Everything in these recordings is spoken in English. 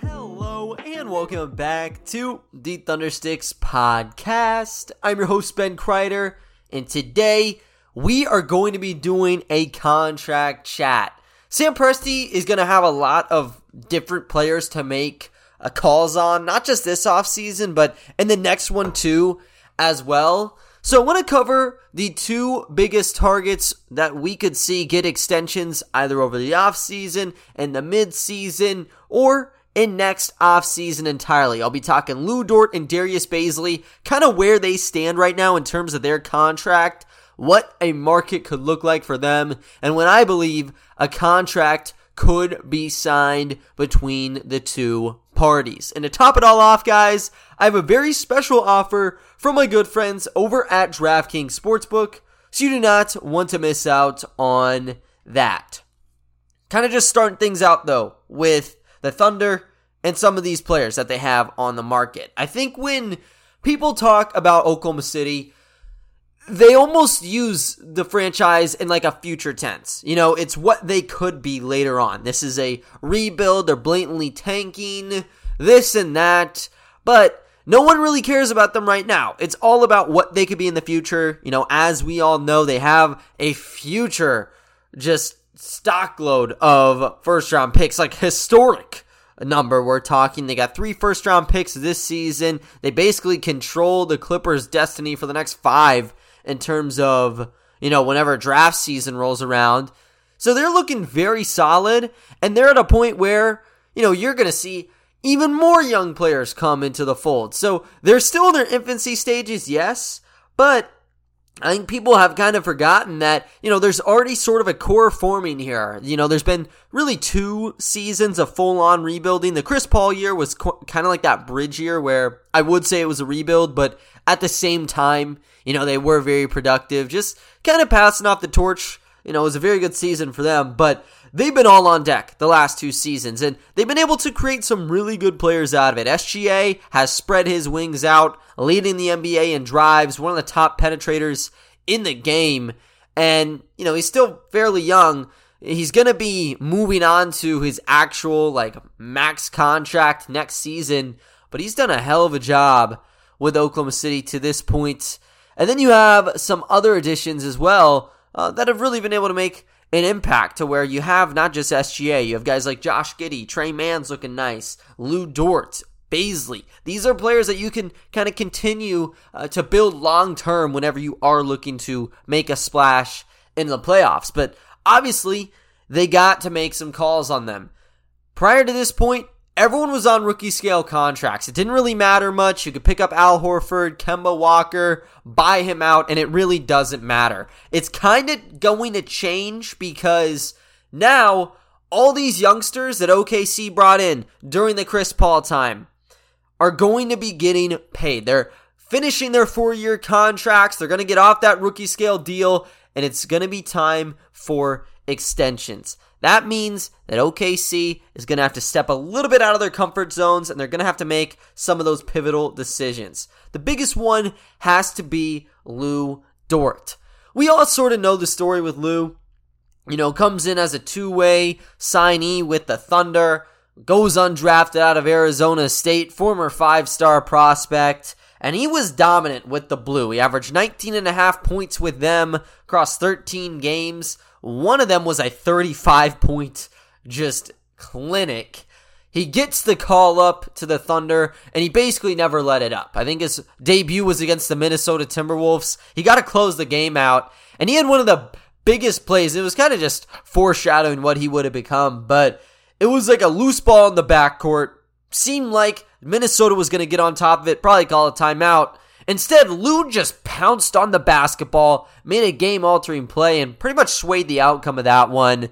Hello and welcome back to the Thundersticks podcast. I'm your host Ben Kreider, and today we are going to be doing a contract chat. Sam Presti is going to have a lot of different players to make uh, calls on, not just this offseason, but in the next one too, as well. So I want to cover the two biggest targets that we could see get extensions either over the offseason and the midseason or in next offseason entirely. I'll be talking Lu Dort and Darius Bazley, kind of where they stand right now in terms of their contract, what a market could look like for them, and when I believe a contract could be signed between the two parties. And to top it all off, guys, I have a very special offer from my good friends over at DraftKings Sportsbook, so you do not want to miss out on that. Kind of just starting things out though with the Thunder and some of these players that they have on the market. I think when people talk about Oklahoma City, they almost use the franchise in like a future tense. You know, it's what they could be later on. This is a rebuild, they're blatantly tanking, this and that, but no one really cares about them right now. It's all about what they could be in the future. You know, as we all know, they have a future just stockload of first round picks, like historic number we're talking. They got three first round picks this season. They basically control the Clippers' destiny for the next five in terms of, you know, whenever draft season rolls around. So they're looking very solid, and they're at a point where, you know, you're going to see even more young players come into the fold. So they're still in their infancy stages, yes, but I think people have kind of forgotten that, you know, there's already sort of a core forming here. You know, there's been really two seasons of full on rebuilding. The Chris Paul year was kind of like that bridge year where I would say it was a rebuild, but at the same time, you know, they were very productive, just kind of passing off the torch. You know, it was a very good season for them, but they've been all on deck the last two seasons, and they've been able to create some really good players out of it. SGA has spread his wings out, leading the NBA in drives, one of the top penetrators in the game, and, you know, he's still fairly young. He's going to be moving on to his actual, like, max contract next season, but he's done a hell of a job with Oklahoma City to this point. And then you have some other additions as well uh, that have really been able to make an impact to where you have not just SGA, you have guys like Josh Giddey, Tre Mann's looking nice, Lu Dort, Bazley. These are players that you can kind of continue uh, to build long term whenever you are looking to make a splash in the playoffs. But obviously, they got to make some calls on them. Prior to this point, everyone was on rookie scale contracts. It didn't really matter much. You could pick up Al Horford, Kemba Walker, buy him out, and it really doesn't matter. It's kind of going to change because now all these youngsters that OKC brought in during the Chris Paul time are going to be getting paid. They're finishing their four year contracts. They're going to get off that rookie scale deal, and it's going to be time for extensions. That means that OKC is going to have to step a little bit out of their comfort zones and they're going to have to make some of those pivotal decisions. The biggest one has to be Lu Dort. We all sort of know the story with Lu. You know, comes in as a two way signee with the Thunder, goes undrafted out of Arizona State, former five star prospect and he was dominant with the blue. He averaged 19 and a half points with them across 13 games. One of them was a 35 point just clinic. He gets the call up to the Thunder, and he basically never let it up. I think his debut was against the Minnesota Timberwolves. He got to close the game out, and he had one of the biggest plays. It was kind of just foreshadowing what he would have become, but it was like a loose ball in the backcourt. Seemed like Minnesota was going to get on top of it, probably call a timeout. Instead, Lu just pounced on the basketball, made a game altering play, and pretty much swayed the outcome of that one.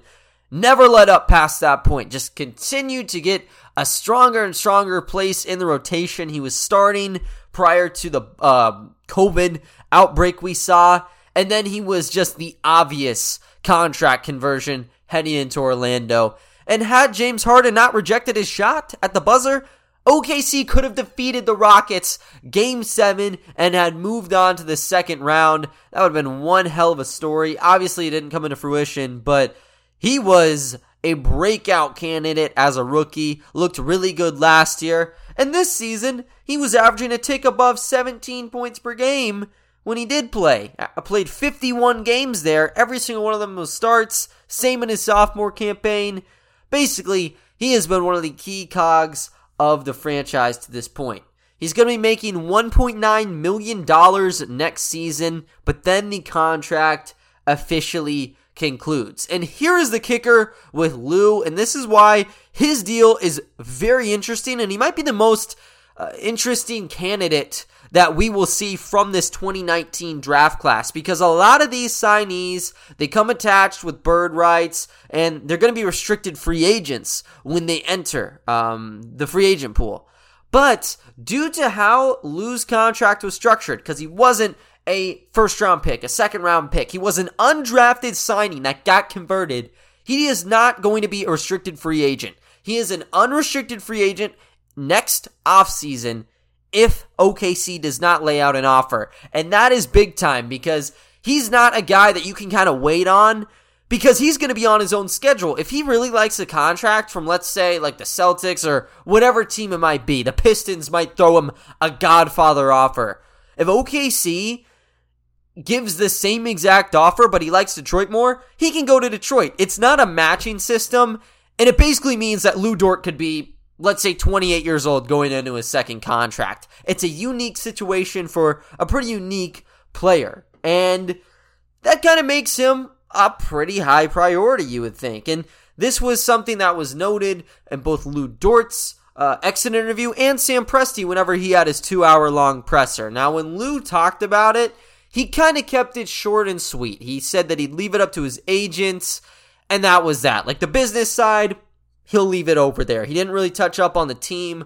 Never let up past that point. Just continued to get a stronger and stronger place in the rotation. He was starting prior to the uh, COVID outbreak we saw. And then he was just the obvious contract conversion heading into Orlando. And had James Harden not rejected his shot at the buzzer, OKC could have defeated the Rockets game seven and had moved on to the second round. That would have been one hell of a story. Obviously, it didn't come into fruition, but he was a breakout candidate as a rookie, looked really good last year. And this season, he was averaging a tick above 17 points per game when he did play. I played 51 games there. Every single one of them was starts. Same in his sophomore campaign. Basically, he has been one of the key cogs of the franchise to this point. He's going to be making $1.9 million next season, but then the contract officially concludes. And here is the kicker with Lu, and this is why his deal is very interesting, and he might be the most uh, interesting candidate that we will see from this 2019 draft class. Because a lot of these signees they come attached with bird rights and they're going to be restricted free agents when they enter um, the free agent pool. But due to how Lu's contract was structured because he wasn't a first round pick a second round pick he was an undrafted signing that got converted he is not going to be a restricted free agent. He is an unrestricted free agent next offseason if OKC does not lay out an offer. And that is big time because he's not a guy that you can kind of wait on because he's going to be on his own schedule. If he really likes a contract from, let's say, like the Celtics or whatever team it might be, the Pistons might throw him a Godfather offer. If OKC gives the same exact offer, but he likes Detroit more, he can go to Detroit. It's not a matching system, and it basically means that Lu Dort could be let's say 28 years old going into his second contract. It's a unique situation for a pretty unique player. And that kind of makes him a pretty high priority, you would think. And this was something that was noted in both Lu Dort's uh, exit interview and Sam Presti whenever he had his two hour long presser. Now, when Lu talked about it, he kind of kept it short and sweet. He said that he'd leave it up to his agents, and that was that. Like the business side, he'll leave it over there. He didn't really touch up on the team.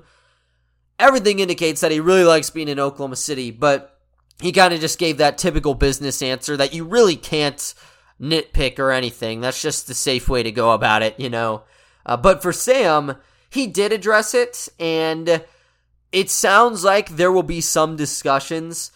Everything indicates that he really likes being in Oklahoma City, but he kind of just gave that typical business answer that you really can't nitpick or anything. That's just the safe way to go about it, you know. Uh, but for Sam, he did address it, and it sounds like there will be some discussions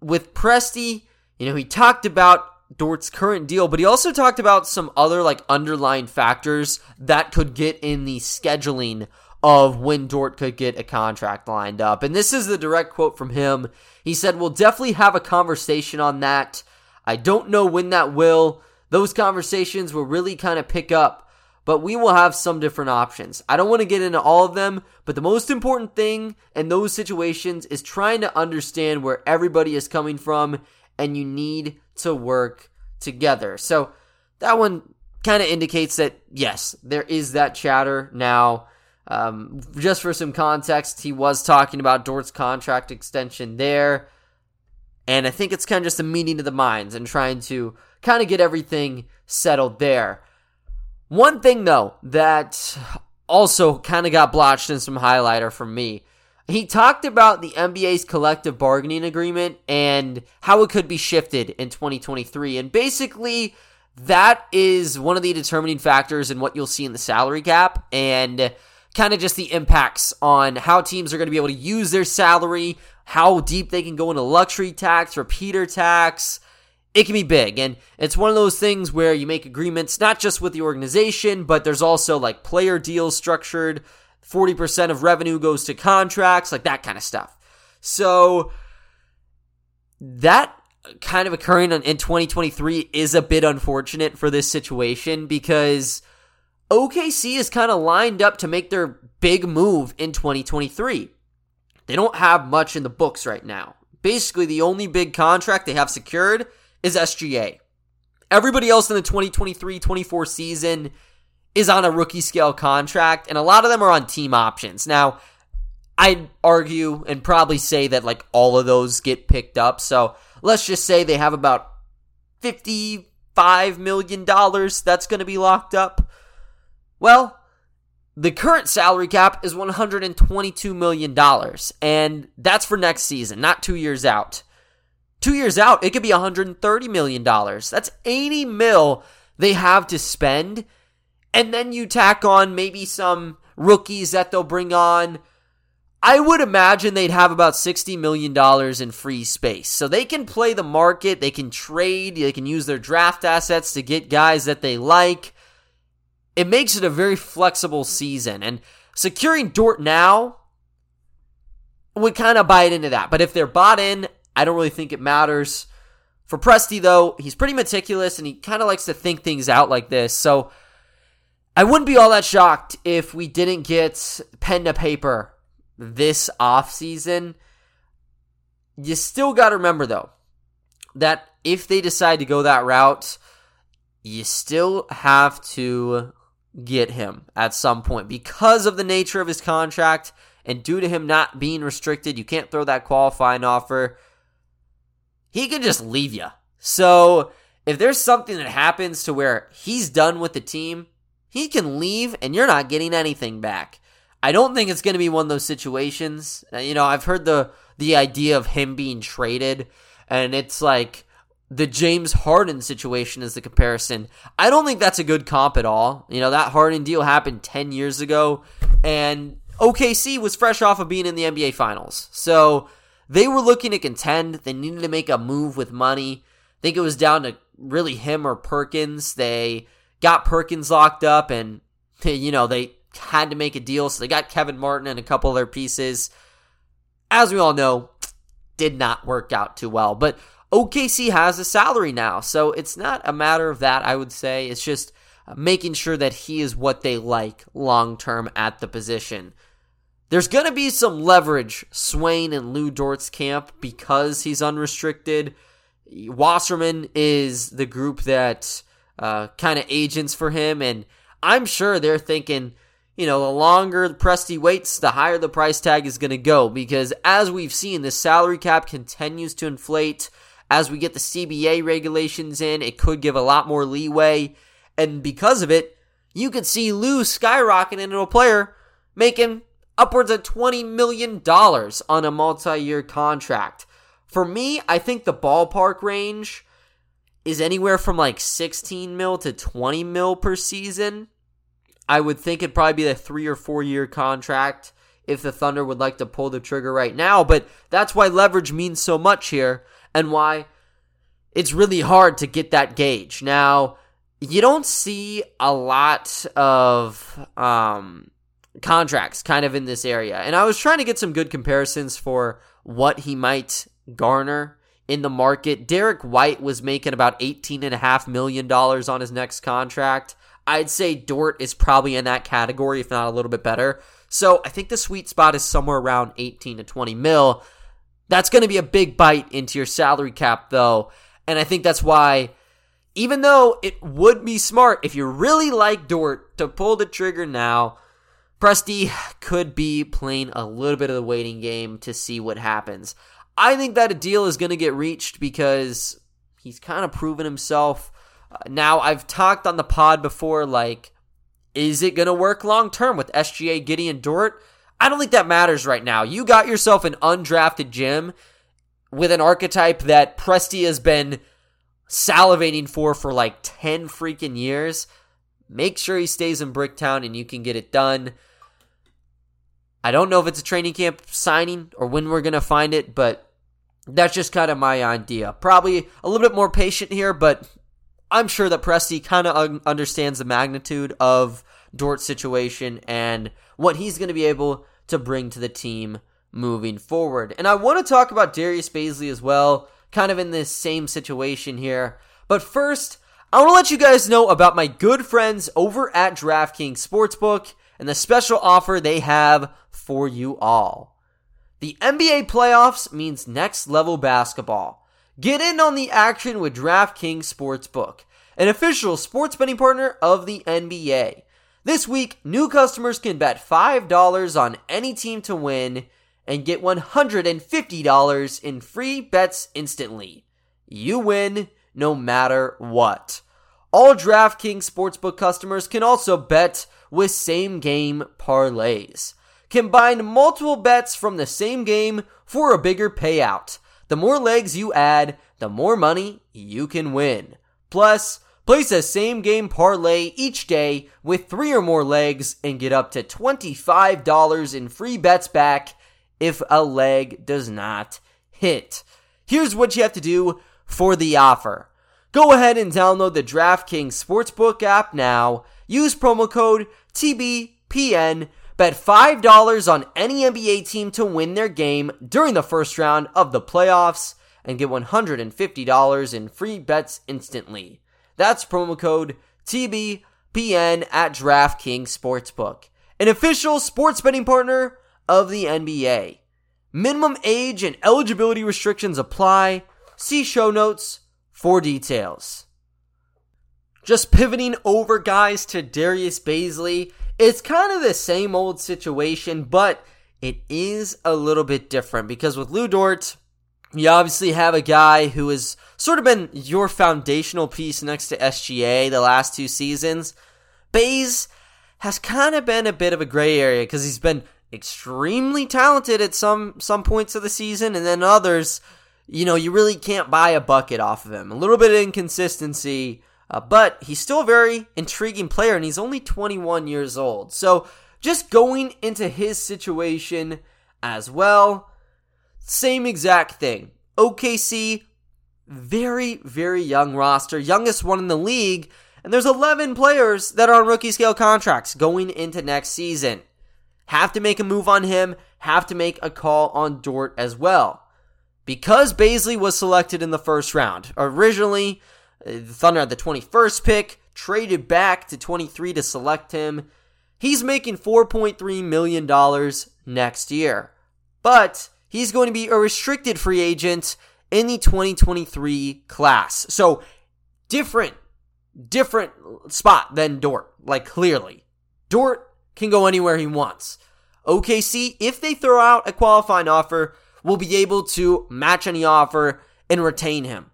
with Presti. You know, he talked about Dort's current deal, but he also talked about some other like underlying factors that could get in the scheduling of when Dort could get a contract lined up. And this is the direct quote from him. He said, We'll definitely have a conversation on that. I don't know when that will. Those conversations will really kind of pick up, but we will have some different options. I don't want to get into all of them, but the most important thing in those situations is trying to understand where everybody is coming from, and you need to work together. So that one kind of indicates that, yes, there is that chatter now. Um, just for some context, he was talking about Dort's contract extension there. And I think it's kind of just a meeting of the minds and trying to kind of get everything settled there. One thing, though, that also kind of got blotched in some highlighter from me he talked about the NBA's collective bargaining agreement and how it could be shifted in 2023. And basically, that is one of the determining factors in what you'll see in the salary cap and kind of just the impacts on how teams are going to be able to use their salary, how deep they can go into luxury tax, repeater tax. It can be big. And it's one of those things where you make agreements not just with the organization, but there's also like player deals structured 40% of revenue goes to contracts, like that kind of stuff. So that kind of occurring in 2023 is a bit unfortunate for this situation because OKC is kind of lined up to make their big move in 2023. They don't have much in the books right now. Basically, the only big contract they have secured is SGA. Everybody else in the 2023 24 season is on a rookie scale contract, and a lot of them are on team options. Now, I'd argue and probably say that like all of those get picked up. So let's just say they have about $55 million that's going to be locked up. Well, the current salary cap is $122 million, and that's for next season, not two years out. Two years out, it could be $130 million. That's 80 mil they have to spend and then you tack on maybe some rookies that they'll bring on. I would imagine they'd have about $60 million in free space. So they can play the market, they can trade, they can use their draft assets to get guys that they like. It makes it a very flexible season. And securing Dort now would kind of bite into that. But if they're bought in, I don't really think it matters. For Presti, though, he's pretty meticulous and he kind of likes to think things out like this. So I wouldn't be all that shocked if we didn't get pen to paper this offseason. You still got to remember, though, that if they decide to go that route, you still have to get him at some point because of the nature of his contract and due to him not being restricted. You can't throw that qualifying offer. He can just leave you. So if there's something that happens to where he's done with the team, he can leave and you're not getting anything back. I don't think it's going to be one of those situations. Uh, you know, I've heard the the idea of him being traded, and it's like the James Harden situation is the comparison. I don't think that's a good comp at all. You know, that Harden deal happened 10 years ago, and OKC was fresh off of being in the NBA Finals. So they were looking to contend. They needed to make a move with money. I think it was down to really him or Perkins. They got Perkins locked up, and, you know, they had to make a deal, so they got Kevin Martin and a couple other pieces. As we all know, did not work out too well. But OKC has a salary now, so it's not a matter of that, I would say. It's just uh, making sure that he is what they like long term at the position. There's going to be some leverage Swain and Lu Dort's camp because he's unrestricted. Wasserman is the group that uh, kind of agents for him, and I'm sure they're thinking, you know, the longer the Presti waits, the higher the price tag is going to go. Because as we've seen, the salary cap continues to inflate. As we get the CBA regulations in, it could give a lot more leeway. And because of it, you could see Lu skyrocketing into a player making upwards of $20 million on a multi year contract. For me, I think the ballpark range is anywhere from like 16 mil to 20 mil per season. I would think it'd probably be a three or four year contract if the Thunder would like to pull the trigger right now. But that's why leverage means so much here and why it's really hard to get that gauge. Now, you don't see a lot of um, contracts kind of in this area. And I was trying to get some good comparisons for what he might garner in the market. Derrick White was making about $18.5 million on his next contract. I'd say Dort is probably in that category, if not a little bit better. So I think the sweet spot is somewhere around 18 to 20 mil. That's going to be a big bite into your salary cap, though. And I think that's why, even though it would be smart if you really like Dort to pull the trigger now, Presti could be playing a little bit of the waiting game to see what happens. I think that a deal is going to get reached because he's kind of proven himself uh, now, I've talked on the pod before, like, is it going to work long term with SGA, Giddey and Dort? I don't think that matters right now. You got yourself an undrafted gem with an archetype that Presti has been salivating for for like 10 freaking years. Make sure he stays in Bricktown and you can get it done. I don't know if it's a training camp signing or when we're going to find it, but that's just kind of my idea. Probably a little bit more patient here, but I'm sure that Presti kind of un- understands the magnitude of Dort's situation and what he's going to be able to bring to the team moving forward. And I want to talk about Darius Bazley as well, kind of in this same situation here. But first, I want to let you guys know about my good friends over at DraftKings Sportsbook and the special offer they have for you all. The NBA playoffs means next level basketball. Get in on the action with DraftKings Sportsbook, an official sports betting partner of the NBA. This week, new customers can bet $5 on any team to win and get $150 in free bets instantly. You win no matter what. All DraftKings Sportsbook customers can also bet with same game parlays. Combine multiple bets from the same game for a bigger payout. The more legs you add, the more money you can win. Plus, place a same game parlay each day with three or more legs and get up to $25 in free bets back if a leg does not hit. Here's what you have to do for the offer. Go ahead and download the DraftKings Sportsbook app now. Use promo code TBPN. Bet $5 on any NBA team to win their game during the first round of the playoffs and get $150 in free bets instantly. That's promo code TBPN at DraftKings Sportsbook, an official sports betting partner of the NBA. Minimum age and eligibility restrictions apply. See show notes for details. Just pivoting over, guys, to Darius Bazley. It's kind of the same old situation, but it is a little bit different because with Lu Dort, you obviously have a guy who has sort of been your foundational piece next to SGA the last two seasons. Bays has kind of been a bit of a gray area because he's been extremely talented at some some points of the season, and then others, you know, you really can't buy a bucket off of him. A little bit of inconsistency, uh, but he's still a very intriguing player, and he's only 21 years old. So just going into his situation as well, same exact thing. OKC, very very young roster, youngest one in the league. And there's 11 players that are on rookie scale contracts going into next season. Have to make a move on him, have to make a call on Dort as well. Because Bazley was selected in the first round, originally, Uh, the Thunder had the 21st pick, traded back to 23 to select him. He's making $4.3 million next year. But he's going to be a restricted free agent in the 2023 class. So, different, different spot than Dort, like clearly. Dort can go anywhere he wants. OKC, if they throw out a qualifying offer, will be able to match any offer and retain him.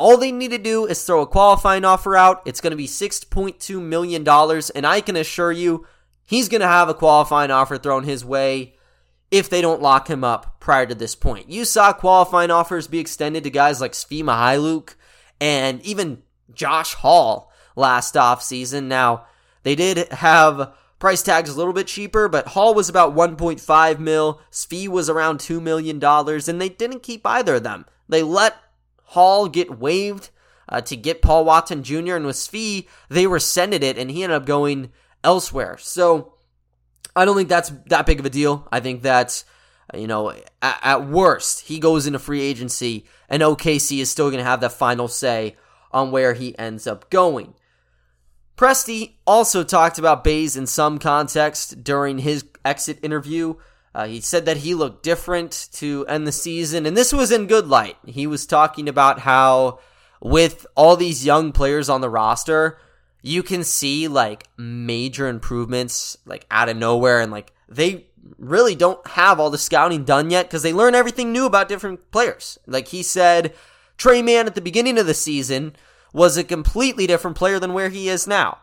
All they need to do is throw a qualifying offer out. It's going to be $6.2 million, and I can assure you he's going to have a qualifying offer thrown his way if they don't lock him up prior to this point. You saw qualifying offers be extended to guys like Svi Mykhailiuk and even Josh Hall last offseason. Now, they did have Price tag's a little bit cheaper, but Hall was about 1.5 mil. Svi was around $2 million, and they didn't keep either of them. They let Hall get waived uh, to get Paul Watson Jr., and with Svi, they rescinded it, and he ended up going elsewhere. So I don't think that's that big of a deal. I think that's, you know, at, at worst, he goes into free agency, and OKC is still going to have that final say on where he ends up going. Presti also talked about Bays in some context during his exit interview. Uh, he said that he looked different to end the season, and this was in good light. He was talking about how, with all these young players on the roster, you can see like major improvements like out of nowhere, and like they really don't have all the scouting done yet because they learn everything new about different players. Like he said, Tre Mann at the beginning of the season was a completely different player than where he is now.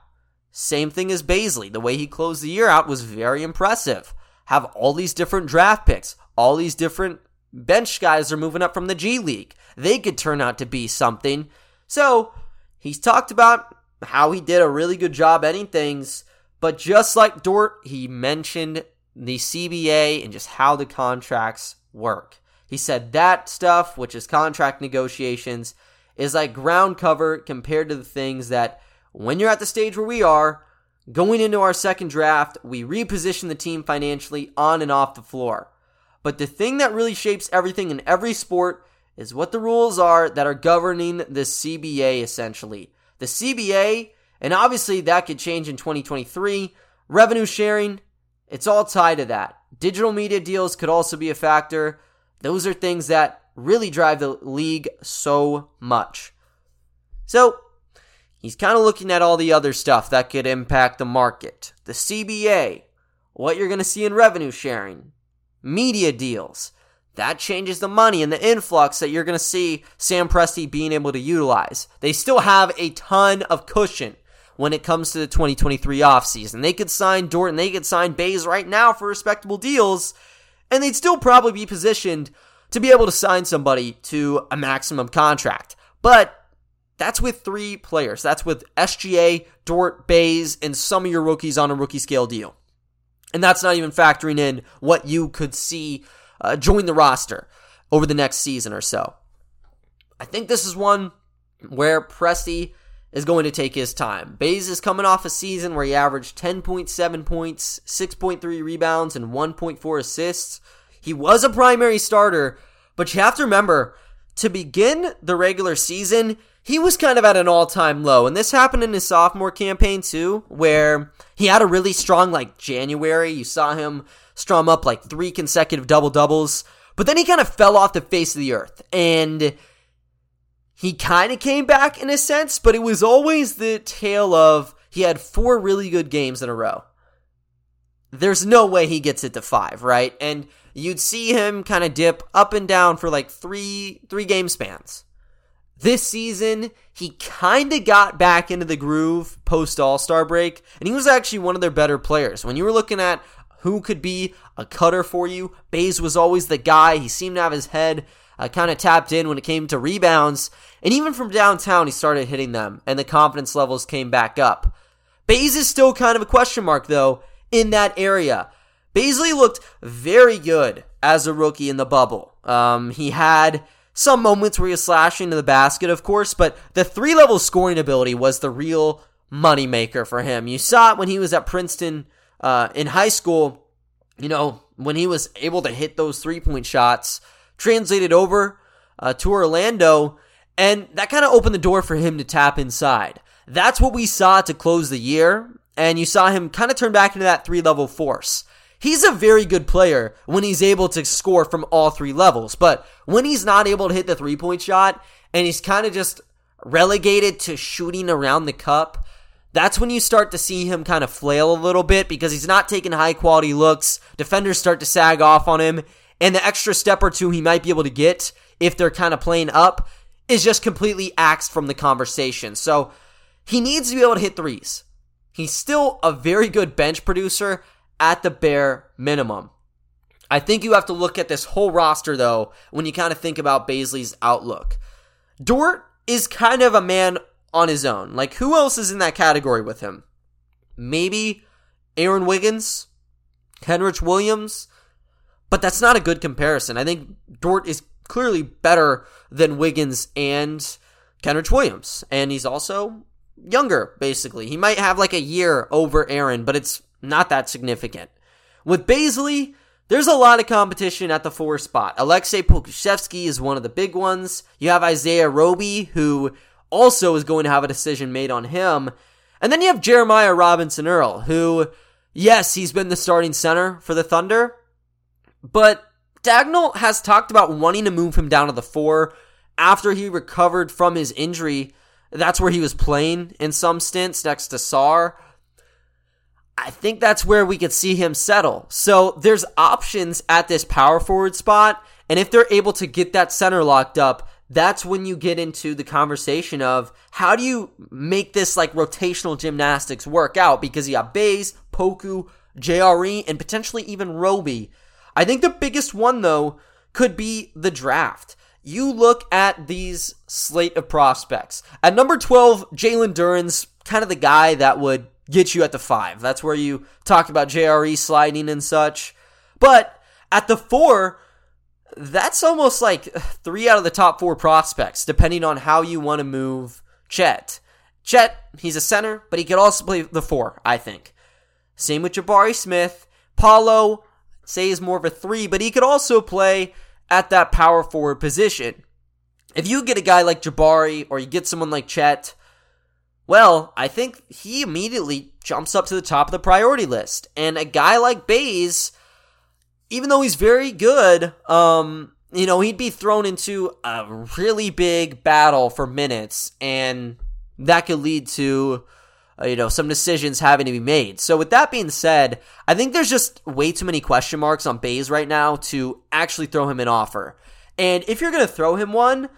Same thing as Bazley. The way he closed the year out was very impressive. Have all these different draft picks, all these different bench guys are moving up from the G League. They could turn out to be something. So, he's talked about how he did a really good job ending things, but just like Dort, he mentioned the CBA and just how the contracts work. He said that stuff, which is contract negotiations, is like ground cover compared to the things that when you're at the stage where we are, going into our second draft, we reposition the team financially on and off the floor. But the thing that really shapes everything in every sport is what the rules are that are governing the CBA essentially. The CBA, and obviously that could change in 2023, revenue sharing, it's all tied to that. Digital media deals could also be a factor. Those are things that really drive the league so much. So, he's kind of looking at all the other stuff that could impact the market. The CBA, what you're going to see in revenue sharing, media deals. That changes the money and the influx that you're going to see Sam Presti being able to utilize. They still have a ton of cushion when it comes to the 2023 offseason. They could sign Dorton, they could sign Bays right now for respectable deals, and they'd still probably be positioned to be able to sign somebody to a maximum contract. But that's with three players. That's with SGA, Dort, Bays, and some of your rookies on a rookie scale deal. And that's not even factoring in what you could see uh, join the roster over the next season or so. I think this is one where Presti is going to take his time. Bays is coming off a season where he averaged 10.7 points, 6.3 rebounds, and 1.4 assists. He was a primary starter, but you have to remember to begin the regular season, he was kind of at an all time low. And this happened in his sophomore campaign too, where he had a really strong, like, January. You saw him strum up like three consecutive double doubles, but then he kind of fell off the face of the earth. And he kind of came back in a sense, but it was always the tale of he had four really good games in a row. There's no way he gets it to five, right? And you'd see him kind of dip up and down for like three three game spans. This season, he kind of got back into the groove post All Star break, and he was actually one of their better players. When you were looking at who could be a cutter for you, Bays was always the guy. He seemed to have his head uh, kind of tapped in when it came to rebounds, and even from downtown, he started hitting them, and the confidence levels came back up. Bays is still kind of a question mark, though, in that area. Bazley looked very good as a rookie in the bubble. Um, he had some moments where he was slashing to the basket, of course, but the three level scoring ability was the real moneymaker for him. You saw it when he was at Princeton uh, in high school, you know, when he was able to hit those three point shots, translated over uh, to Orlando, and that kind of opened the door for him to tap inside. That's what we saw to close the year, and you saw him kind of turn back into that three level force. He's a very good player when he's able to score from all three levels, but when he's not able to hit the three point shot and he's kind of just relegated to shooting around the cup, that's when you start to see him kind of flail a little bit because he's not taking high quality looks. Defenders start to sag off on him, and the extra step or two he might be able to get if they're kind of playing up is just completely axed from the conversation. So he needs to be able to hit threes. He's still a very good bench producer at the bare minimum. I think you have to look at this whole roster though when you kind of think about Bazley's outlook. Dort is kind of a man on his own. Like who else is in that category with him? Maybe Aaron Wiggins, Kenrich Williams, but that's not a good comparison. I think Dort is clearly better than Wiggins and Kenrich Williams, and he's also younger basically. He might have like a year over Aaron, but it's not that significant. With Bazley, there's a lot of competition at the four spot. Aleksej Pokusevski is one of the big ones. You have Isaiah Roby, who also is going to have a decision made on him. And then you have Jeremiah Robinson Earl, who, yes, he's been the starting center for the Thunder, but Daigneault has talked about wanting to move him down to the four after he recovered from his injury. That's where he was playing in some stints next to Sarr. I think that's where we could see him settle. So there's options at this power forward spot. And if they're able to get that center locked up, that's when you get into the conversation of how do you make this like rotational gymnastics work out? Because you have Bays, Poku, JRE, and potentially even Roby. I think the biggest one though could be the draft. You look at these slate of prospects. At number 12, Jalen Duren's kind of the guy that would get you at the five. That's where you talk about JRE sliding and such. But at the four, that's almost like three out of the top four prospects, depending on how you want to move Chet. Chet, he's a center, but he could also play the four, I think. Same with Jabari Smith. Paolo, say is more of a three, but he could also play at that power forward position. If you get a guy like Jabari or you get someone like Chet, well, I think he immediately jumps up to the top of the priority list. And a guy like Bays, even though he's very good, um, you know, he'd be thrown into a really big battle for minutes, and that could lead to, uh, you know, some decisions having to be made. So, with that being said, I think there's just way too many question marks on Bays right now to actually throw him an offer. And if you're going to throw him one,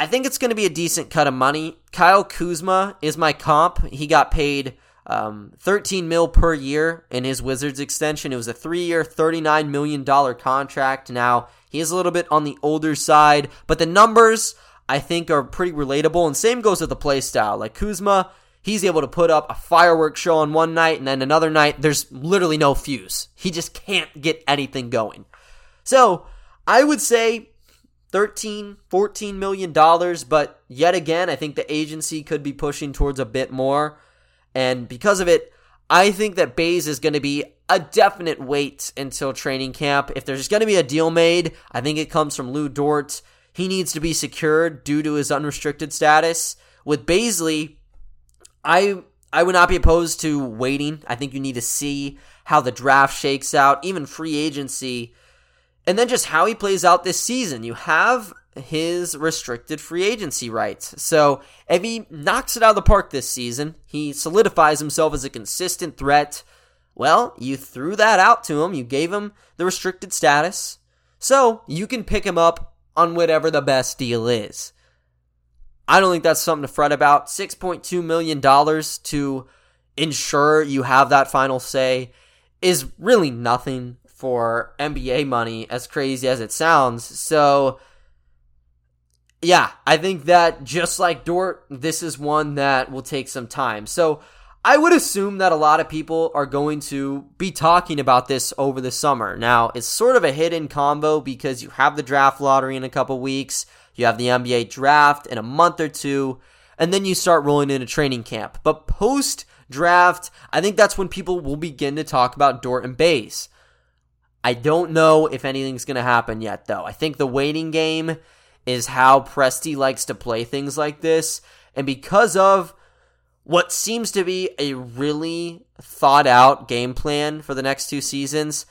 I think it's going to be a decent cut of money. Kyle Kuzma is my comp. He got paid um, 13 mil per year in his Wizards extension. It was a three-year, 39 million dollar contract. Now he is a little bit on the older side, but the numbers I think are pretty relatable. And same goes with the play style. Like Kuzma, he's able to put up a fireworks show on one night, and then another night there's literally no fuse. He just can't get anything going. So I would say 13, 14 million dollars, but yet again, I think the agency could be pushing towards a bit more. And because of it, I think that Bays is going to be a definite wait until training camp. If there's going to be a deal made, I think it comes from Lu Dort. He needs to be secured due to his unrestricted status. With Bazley, I I would not be opposed to waiting. I think you need to see how the draft shakes out, even free agency, and then just how he plays out this season. You have his restricted free agency rights. So if he knocks it out of the park this season, he solidifies himself as a consistent threat. Well, you threw that out to him. You gave him the restricted status. So you can pick him up on whatever the best deal is. I don't think that's something to fret about. $6.2 million to ensure you have that final say is really nothing for NBA money, as crazy as it sounds. So, yeah, I think that just like Dort, this is one that will take some time. So, I would assume that a lot of people are going to be talking about this over the summer. Now, it's sort of a hidden combo because you have the draft lottery in a couple weeks. You have the NBA draft in a month or two, and then you start rolling into training camp. But post draft, I think that's when people will begin to talk about Dort and Bays. I don't know if anything's going to happen yet, though. I think the waiting game is how Presti likes to play things like this. And because of what seems to be a really thought out game plan for the next two seasons,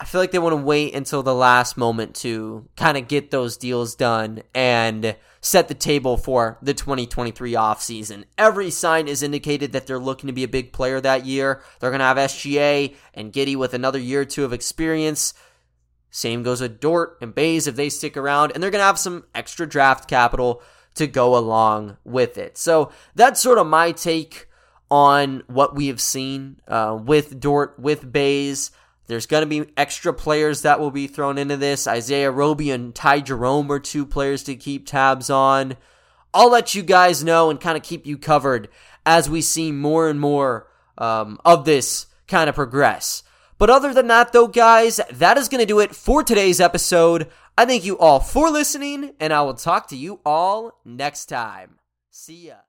I feel like they want to wait until the last moment to kind of get those deals done and set the table for the 2023 offseason. Every sign is indicated that they're looking to be a big player that year. They're going to have SGA and Giddey with another year or two of experience. Same goes with Dort and Bays if they stick around, and they're going to have some extra draft capital to go along with it. So that's sort of my take on what we have seen uh, with Dort, with Bays. There's going to be extra players that will be thrown into this. Isaiah Roby and Ty Jerome are two players to keep tabs on. I'll let you guys know and kind of keep you covered as we see more and more um, of this kind of progress. But other than that, though, guys, that is going to do it for today's episode. I thank you all for listening, and I will talk to you all next time. See ya.